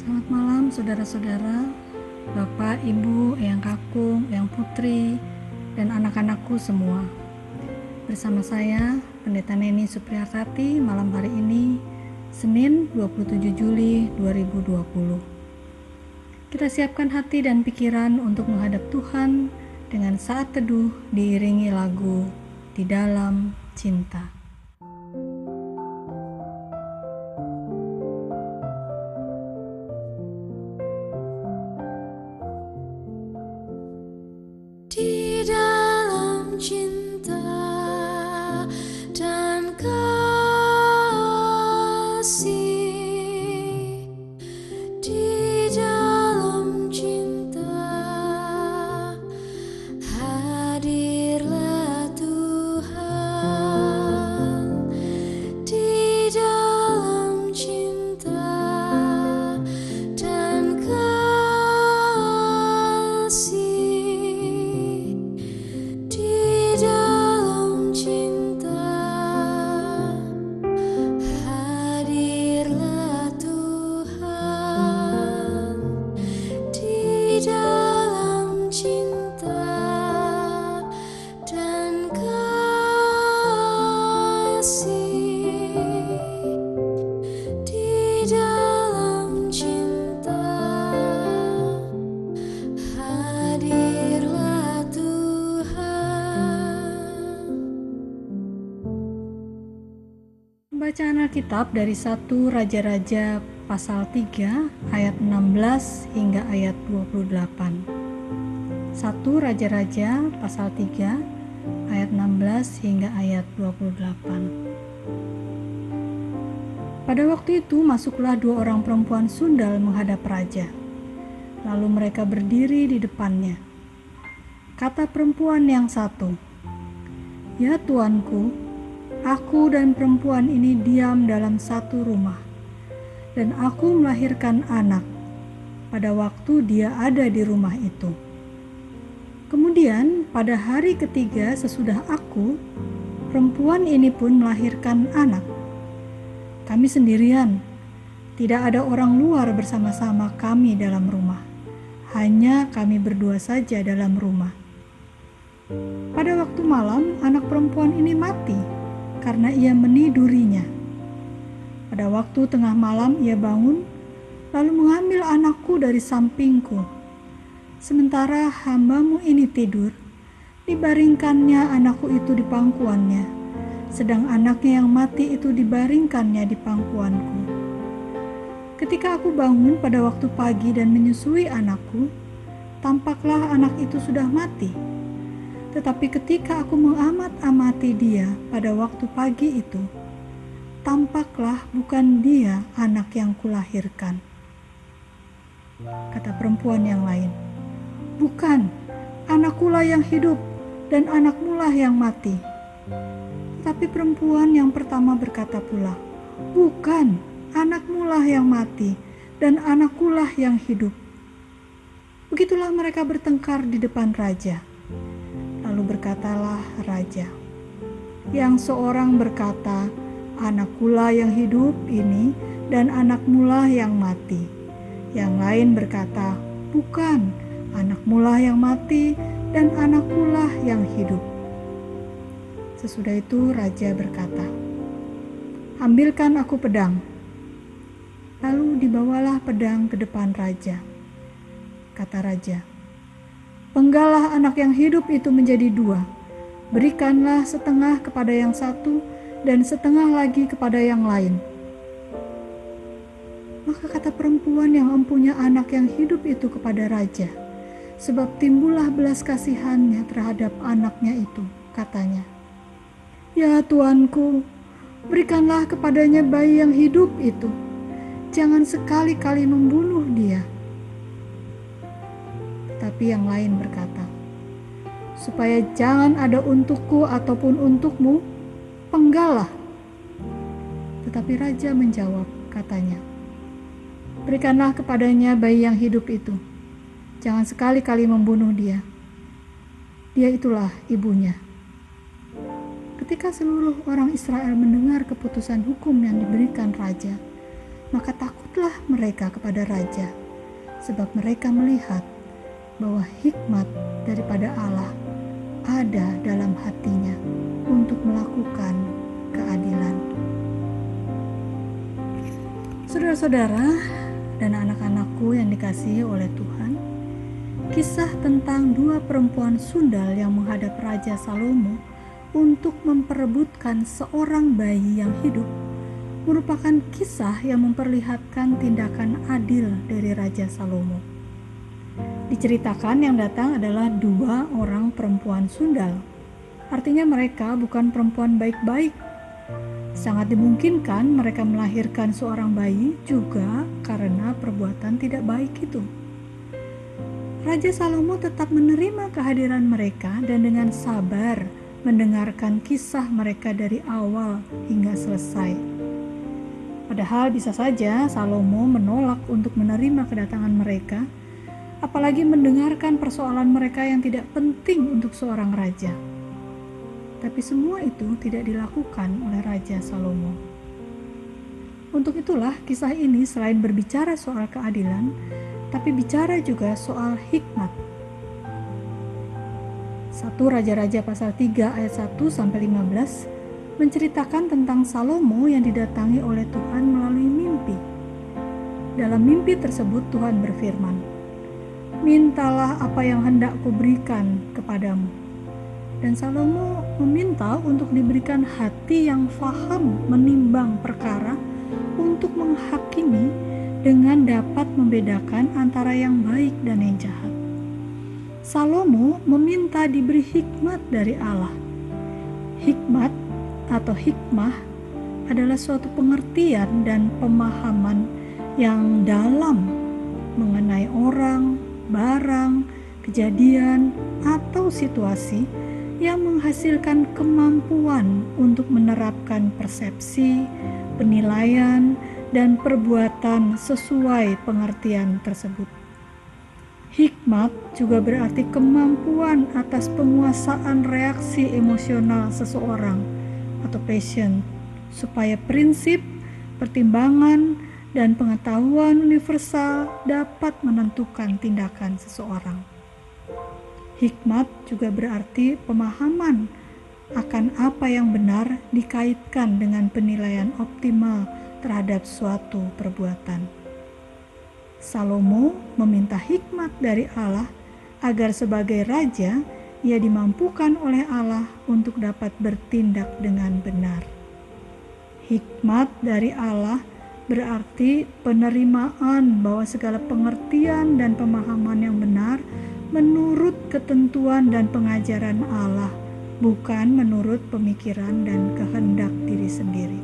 Selamat malam saudara-saudara, Bapak, Ibu, Eyang Kakung, Eyang Putri, dan anak-anakku semua. Bersama saya, Pendeta Neni Supriyatati, malam hari ini, Senin 27 Juli 2020. Kita siapkan hati dan pikiran untuk menghadap Tuhan dengan saat teduh diiringi lagu Di Dalam Cinta. Alkitab dari 1 Raja-Raja pasal 3 ayat 16 hingga ayat 28. 1 Raja-Raja pasal 3 ayat 16 hingga ayat 28. Pada waktu itu masuklah dua orang perempuan sundal menghadap raja. Lalu mereka berdiri di depannya. Kata perempuan yang satu, "Ya tuanku, Aku dan perempuan ini diam dalam satu rumah, dan aku melahirkan anak pada waktu dia ada di rumah itu. Kemudian, pada hari ketiga sesudah aku, perempuan ini pun melahirkan anak. Kami sendirian, tidak ada orang luar bersama-sama kami dalam rumah, hanya kami berdua saja dalam rumah. Pada waktu malam, anak perempuan ini mati karena ia menidurinya. Pada waktu tengah malam ia bangun, lalu mengambil anakku dari sampingku. Sementara hambamu ini tidur, dibaringkannya anakku itu di pangkuannya, sedang anaknya yang mati itu dibaringkannya di pangkuanku. Ketika aku bangun pada waktu pagi dan menyusui anakku, tampaklah anak itu sudah mati. Tetapi ketika aku mengamat-amati dia pada waktu pagi itu, tampaklah bukan dia anak yang kulahirkan. Kata perempuan yang lain, bukan, anakkulah yang hidup dan anakmulah yang mati. Tapi perempuan yang pertama berkata pula, bukan, anakmulah yang mati dan anakkulah yang hidup. Begitulah mereka bertengkar di depan raja. Lalu berkatalah raja, yang seorang berkata, anakkulah yang hidup ini dan anakmulah yang mati. Yang lain berkata, bukan, anakmulah yang mati dan anakkulah yang hidup. Sesudah itu raja berkata, ambilkan aku pedang. Lalu dibawalah pedang ke depan raja. Kata raja, Penggalah anak yang hidup itu menjadi dua. Berikanlah setengah kepada yang satu dan setengah lagi kepada yang lain. Maka kata perempuan yang mempunyai anak yang hidup itu kepada raja, sebab timbullah belas kasihannya terhadap anaknya itu, katanya. Ya tuanku, berikanlah kepadanya bayi yang hidup itu. Jangan sekali-kali membunuh dia tapi yang lain berkata, "Supaya jangan ada untukku ataupun untukmu, penggalah." Tetapi raja menjawab, katanya, "Berikanlah kepadanya bayi yang hidup itu. Jangan sekali-kali membunuh dia. Dia itulah ibunya." Ketika seluruh orang Israel mendengar keputusan hukum yang diberikan raja, maka takutlah mereka kepada raja, sebab mereka melihat bahwa hikmat daripada Allah ada dalam hatinya untuk melakukan keadilan. Saudara-saudara dan anak-anakku yang dikasihi oleh Tuhan, kisah tentang dua perempuan sundal yang menghadap Raja Salomo untuk memperebutkan seorang bayi yang hidup merupakan kisah yang memperlihatkan tindakan adil dari Raja Salomo. Diceritakan yang datang adalah dua orang perempuan sundal. Artinya mereka bukan perempuan baik-baik Sangat dimungkinkan mereka melahirkan seorang bayi juga karena perbuatan tidak baik itu. Raja Salomo tetap menerima kehadiran mereka dan dengan sabar mendengarkan kisah mereka dari awal hingga selesai. Padahal bisa saja Salomo menolak untuk menerima kedatangan mereka, apalagi mendengarkan persoalan mereka yang tidak penting untuk seorang raja. Tapi semua itu tidak dilakukan oleh Raja Salomo. Untuk itulah kisah ini selain berbicara soal keadilan, tapi bicara juga soal hikmat. Satu Raja-Raja pasal 3 ayat 1 sampai 15 menceritakan tentang Salomo yang didatangi oleh Tuhan melalui mimpi. Dalam mimpi tersebut Tuhan berfirman, Mintalah apa yang hendak kuberikan kepadamu dan Salomo meminta untuk diberikan hati yang faham menimbang perkara untuk menghakimi dengan dapat membedakan antara yang baik dan yang jahat. Salomo meminta diberi hikmat dari Allah. Hikmat atau hikmah adalah suatu pengertian dan pemahaman yang dalam mengenai orang, barang, kejadian, atau situasi yang menghasilkan kemampuan untuk menerapkan persepsi, penilaian, dan perbuatan sesuai pengertian tersebut. Hikmat juga berarti kemampuan atas penguasaan reaksi emosional seseorang atau passion, supaya prinsip, pertimbangan, dan pengetahuan universal dapat menentukan tindakan seseorang. Hikmat juga berarti pemahaman akan apa yang benar dikaitkan dengan penilaian optimal terhadap suatu perbuatan. Salomo meminta hikmat dari Allah agar sebagai raja ia dimampukan oleh Allah untuk dapat bertindak dengan benar. Hikmat dari Allah berarti penerimaan bahwa segala pengertian dan pemahaman yang benar menurut ketentuan dan pengajaran Allah, bukan menurut pemikiran dan kehendak diri sendiri.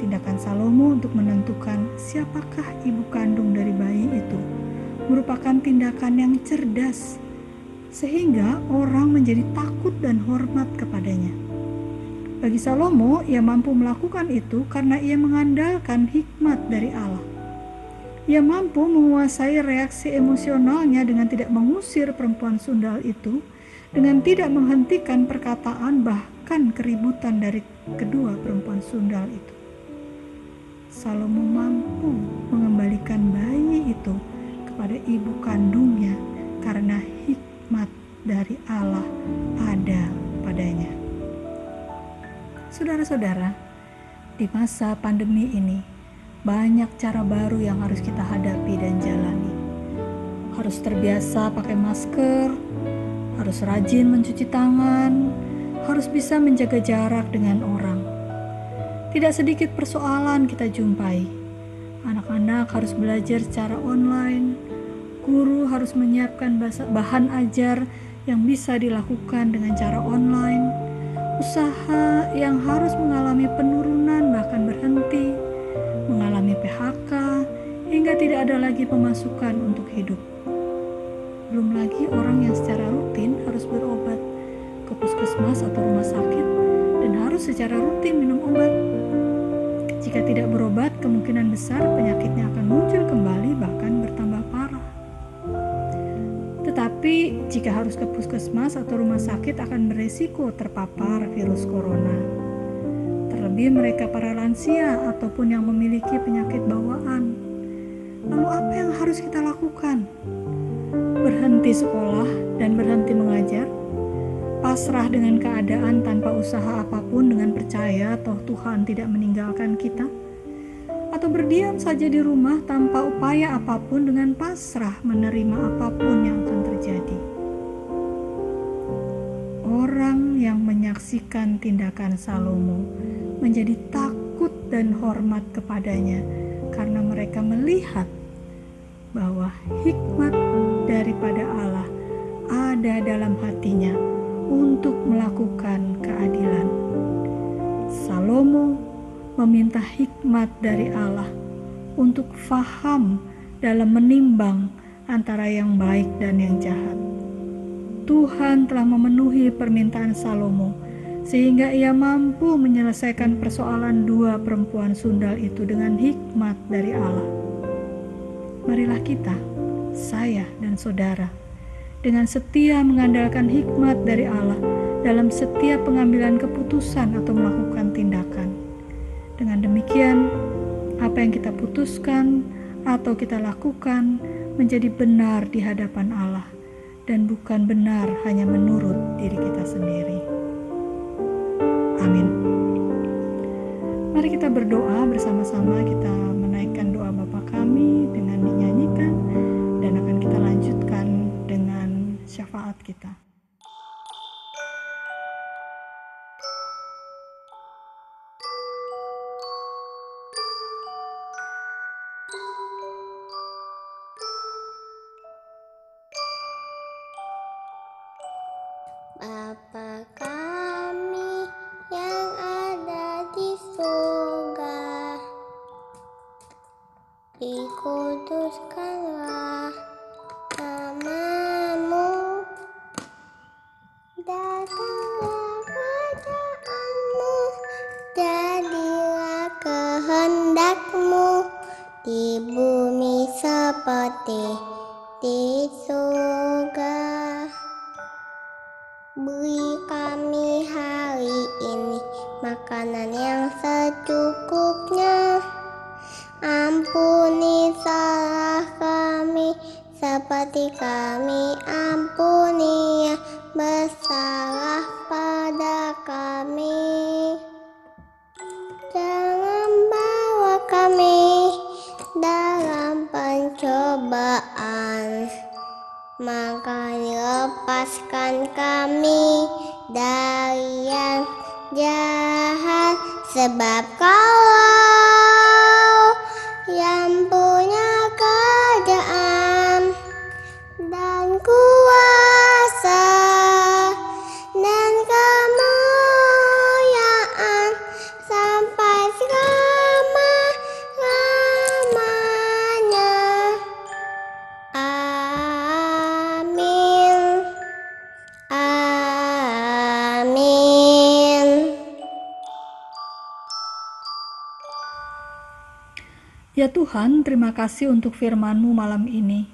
Tindakan Salomo untuk menentukan siapakah ibu kandung dari bayi itu merupakan tindakan yang cerdas, sehingga orang menjadi takut dan hormat kepadanya. Bagi Salomo, ia mampu melakukan itu karena ia mengandalkan hikmat dari Allah. Ia mampu menguasai reaksi emosionalnya dengan tidak mengusir perempuan sundal itu, dengan tidak menghentikan perkataan bahkan keributan dari kedua perempuan sundal itu. Salomo mampu mengembalikan bayi itu kepada ibu kandungnya karena hikmat dari Allah ada padanya. Saudara-saudara, di masa pandemi ini, banyak cara baru yang harus kita hadapi dan jalani. Harus terbiasa pakai masker, harus rajin mencuci tangan, harus bisa menjaga jarak dengan orang. Tidak sedikit persoalan kita jumpai. Anak-anak harus belajar secara online, guru harus menyiapkan bahan ajar yang bisa dilakukan dengan cara online, usaha yang harus mengalami penurunan bahkan berhenti mengalami PHK, hingga tidak ada lagi pemasukan untuk hidup. Belum lagi orang yang secara rutin harus berobat ke puskesmas atau rumah sakit dan harus secara rutin minum obat. Jika tidak berobat, kemungkinan besar penyakitnya akan muncul kembali bahkan bertambah Tetapi jika harus ke puskesmas atau rumah sakit akan beresiko terpapar virus corona terlebih mereka para lansia ataupun yang memiliki penyakit bawaan. Lalu apa yang harus kita lakukan? Berhenti sekolah dan berhenti mengajar? Pasrah dengan keadaan tanpa usaha apa pun dengan percaya toh Tuhan tidak meninggalkan kita? Atau berdiam saja di rumah tanpa upaya apa pun dengan pasrah menerima apa pun yang akan terjadi? Orang yang menyaksikan tindakan Salomo menjadi takut dan hormat kepadanya karena mereka melihat bahwa hikmat daripada Allah ada dalam hatinya untuk melakukan keadilan. Salomo meminta hikmat dari Allah untuk faham dalam menimbang antara yang baik dan yang jahat. Tuhan telah memenuhi permintaan Salomo sehingga ia mampu menyelesaikan persoalan dua perempuan sundal itu dengan hikmat dari Allah. Marilah kita, saya dan saudara, dengan setia mengandalkan hikmat dari Allah dalam setiap pengambilan keputusan atau melakukan tindakan. Dengan demikian, apa yang kita putuskan atau kita lakukan menjadi benar di hadapan Allah dan bukan benar hanya menurut diri kita sendiri. Amin. Mari kita berdoa bersama-sama kita menaikkan doa Bapa kami dengan dinyanyikan dan akan kita lanjutkan dengan syafaat kita. う。Maka lepaskan kami dari yang jahat. Sebab kau Ya Tuhan, terima kasih untuk firman-Mu malam ini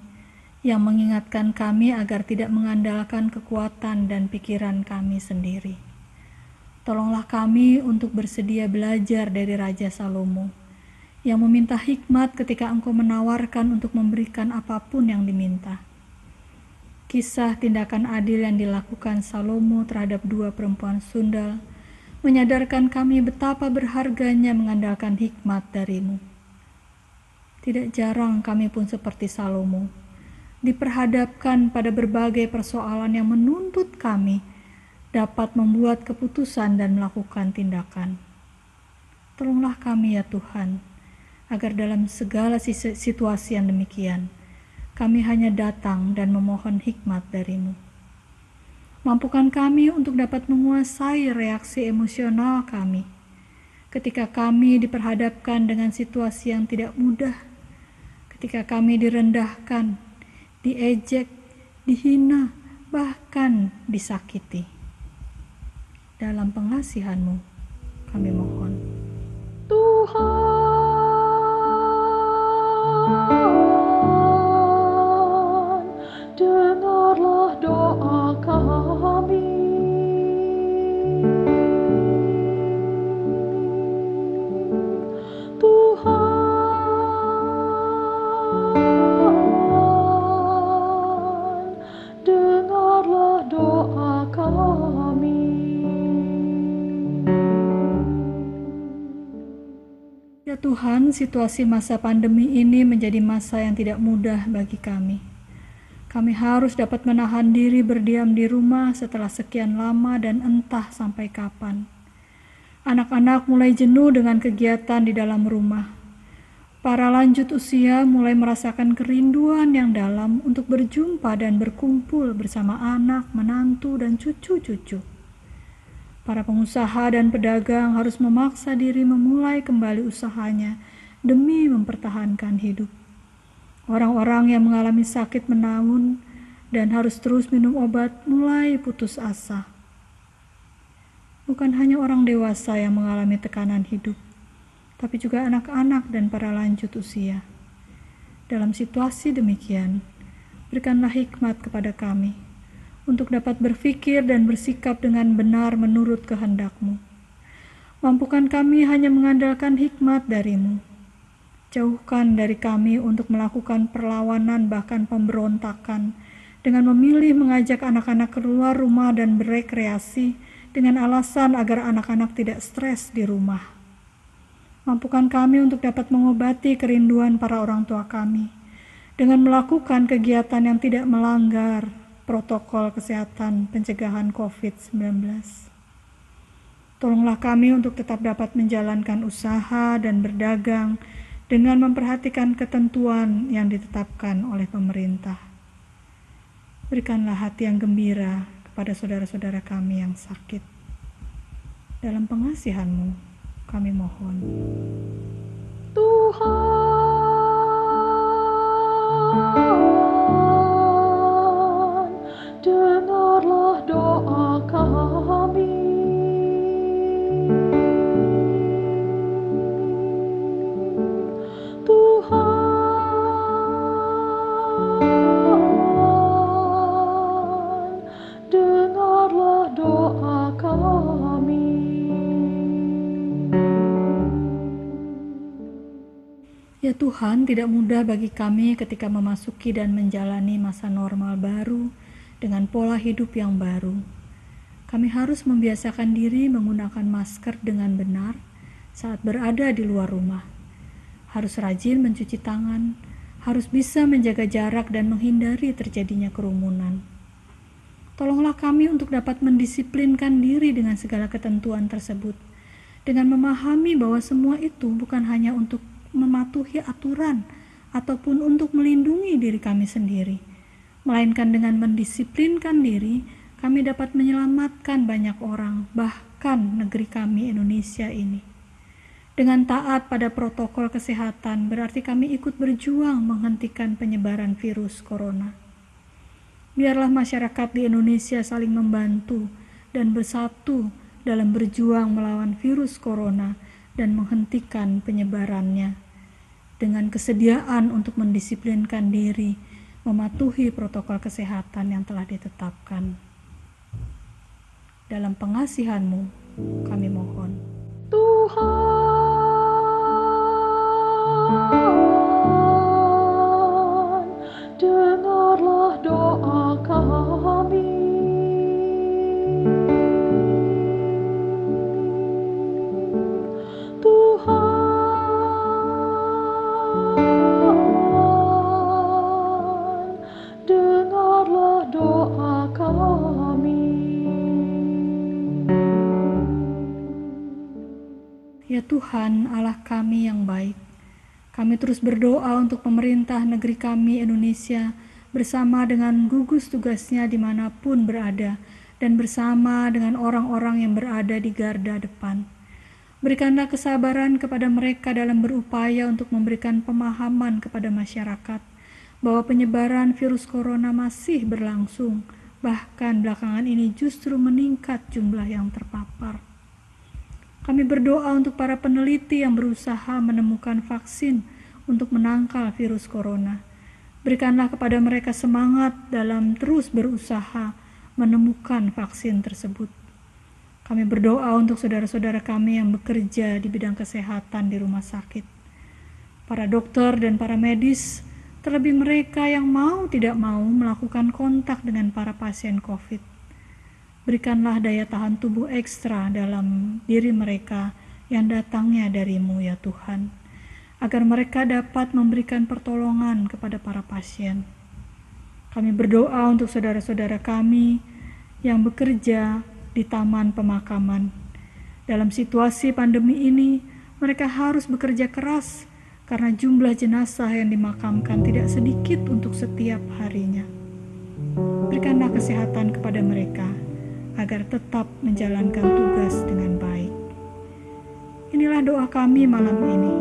yang mengingatkan kami agar tidak mengandalkan kekuatan dan pikiran kami sendiri. Tolonglah kami untuk bersedia belajar dari Raja Salomo yang meminta hikmat ketika Engkau menawarkan untuk memberikan apa pun yang diminta. Kisah tindakan adil yang dilakukan Salomo terhadap dua perempuan sundal menyadarkan kami betapa berharganya mengandalkan hikmat darimu. Tidak jarang kami pun seperti Salomo, diperhadapkan pada berbagai persoalan yang menuntut kami dapat membuat keputusan dan melakukan tindakan. Tolonglah kami ya Tuhan, agar dalam segala situasi yang demikian, kami hanya datang dan memohon hikmat darimu. Mampukan kami untuk dapat menguasai reaksi emosional kami ketika kami diperhadapkan dengan situasi yang tidak mudah, ketika kami direndahkan, diejek, dihina, bahkan disakiti. Dalam pengasihanmu, kami mohon. Tuhan, dengarlah doa kami. Tuhan, situasi masa pandemi ini menjadi masa yang tidak mudah bagi kami. Kami harus dapat menahan diri berdiam di rumah setelah sekian lama dan entah sampai kapan. Anak-anak mulai jenuh dengan kegiatan di dalam rumah. Para lanjut usia mulai merasakan kerinduan yang dalam untuk berjumpa dan berkumpul bersama anak, menantu, dan cucu-cucu. Para pengusaha dan pedagang harus memaksa diri memulai kembali usahanya demi mempertahankan hidup. Orang-orang yang mengalami sakit menaun dan harus terus minum obat mulai putus asa. Bukan hanya orang dewasa yang mengalami tekanan hidup, tapi juga anak-anak dan para lanjut usia. Dalam situasi demikian, berikanlah hikmat kepada kami untuk dapat berpikir dan bersikap dengan benar menurut kehendak-Mu. Mampukan kami hanya mengandalkan hikmat darimu. Jauhkan dari kami untuk melakukan perlawanan bahkan pemberontakan dengan memilih mengajak anak-anak keluar rumah dan berekreasi dengan alasan agar anak-anak tidak stres di rumah. Mampukan kami untuk dapat mengobati kerinduan para orang tua kami dengan melakukan kegiatan yang tidak melanggar protokol kesehatan pencegahan COVID-19. Tolonglah kami untuk tetap dapat menjalankan usaha dan berdagang dengan memperhatikan ketentuan yang ditetapkan oleh pemerintah. Berikanlah hati yang gembira kepada saudara-saudara kami yang sakit. Dalam pengasihanmu, kami mohon. Tuhan, Tuhan, tidak mudah bagi kami ketika memasuki dan menjalani masa normal baru dengan pola hidup yang baru. Kami harus membiasakan diri menggunakan masker dengan benar saat berada di luar rumah. Harus rajin mencuci tangan, harus bisa menjaga jarak dan menghindari terjadinya kerumunan. Tolonglah kami untuk dapat mendisiplinkan diri dengan segala ketentuan tersebut, dengan memahami bahwa semua itu bukan hanya untuk mematuhi aturan ataupun untuk melindungi diri kami sendiri, melainkan dengan mendisiplinkan diri, kami dapat menyelamatkan banyak orang, bahkan negeri kami Indonesia ini. Dengan taat pada protokol kesehatan, berarti kami ikut berjuang menghentikan penyebaran virus corona. Biarlah masyarakat di Indonesia saling membantu dan bersatu dalam berjuang melawan virus corona dan menghentikan penyebarannya. Dengan kesediaan untuk mendisiplinkan diri, mematuhi protokol kesehatan yang telah ditetapkan. Dalam pengasihanmu, kami mohon. Tuhan, dengarlah doa kami. Ya Tuhan, Allah kami yang baik, kami terus berdoa untuk pemerintah negeri kami Indonesia bersama dengan gugus tugasnya di mana pun berada dan bersama dengan orang-orang yang berada di garda depan. Berikanlah kesabaran kepada mereka dalam berupaya untuk memberikan pemahaman kepada masyarakat bahwa penyebaran virus corona masih berlangsung, bahkan belakangan ini justru meningkat jumlah yang terpapar. Kami berdoa untuk para peneliti yang berusaha menemukan vaksin untuk menangkal virus corona. Berikanlah kepada mereka semangat dalam terus berusaha menemukan vaksin tersebut. Kami berdoa untuk saudara-saudara kami yang bekerja di bidang kesehatan di rumah sakit. Para dokter dan para medis, terlebih mereka yang mau tidak mau melakukan kontak dengan para pasien COVID berikanlah daya tahan tubuh ekstra dalam diri mereka yang datangnya darimu ya Tuhan. agar mereka dapat memberikan pertolongan kepada para pasien. Kami berdoa untuk saudara-saudara kami yang bekerja di taman pemakaman. Dalam situasi pandemi ini, mereka harus bekerja keras karena jumlah jenazah yang dimakamkan tidak sedikit untuk setiap harinya. Berikanlah kesehatan kepada mereka agar tetap menjalankan tugas dengan baik. Inilah doa kami malam ini.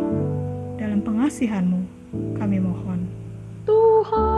Dalam pengasihanmu, kami mohon. Tuhan,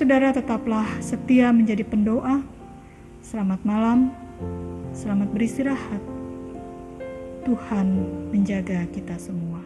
Saudara-saudara tetaplah setia menjadi pendoa. Selamat malam, selamat beristirahat. Tuhan menjaga kita semua.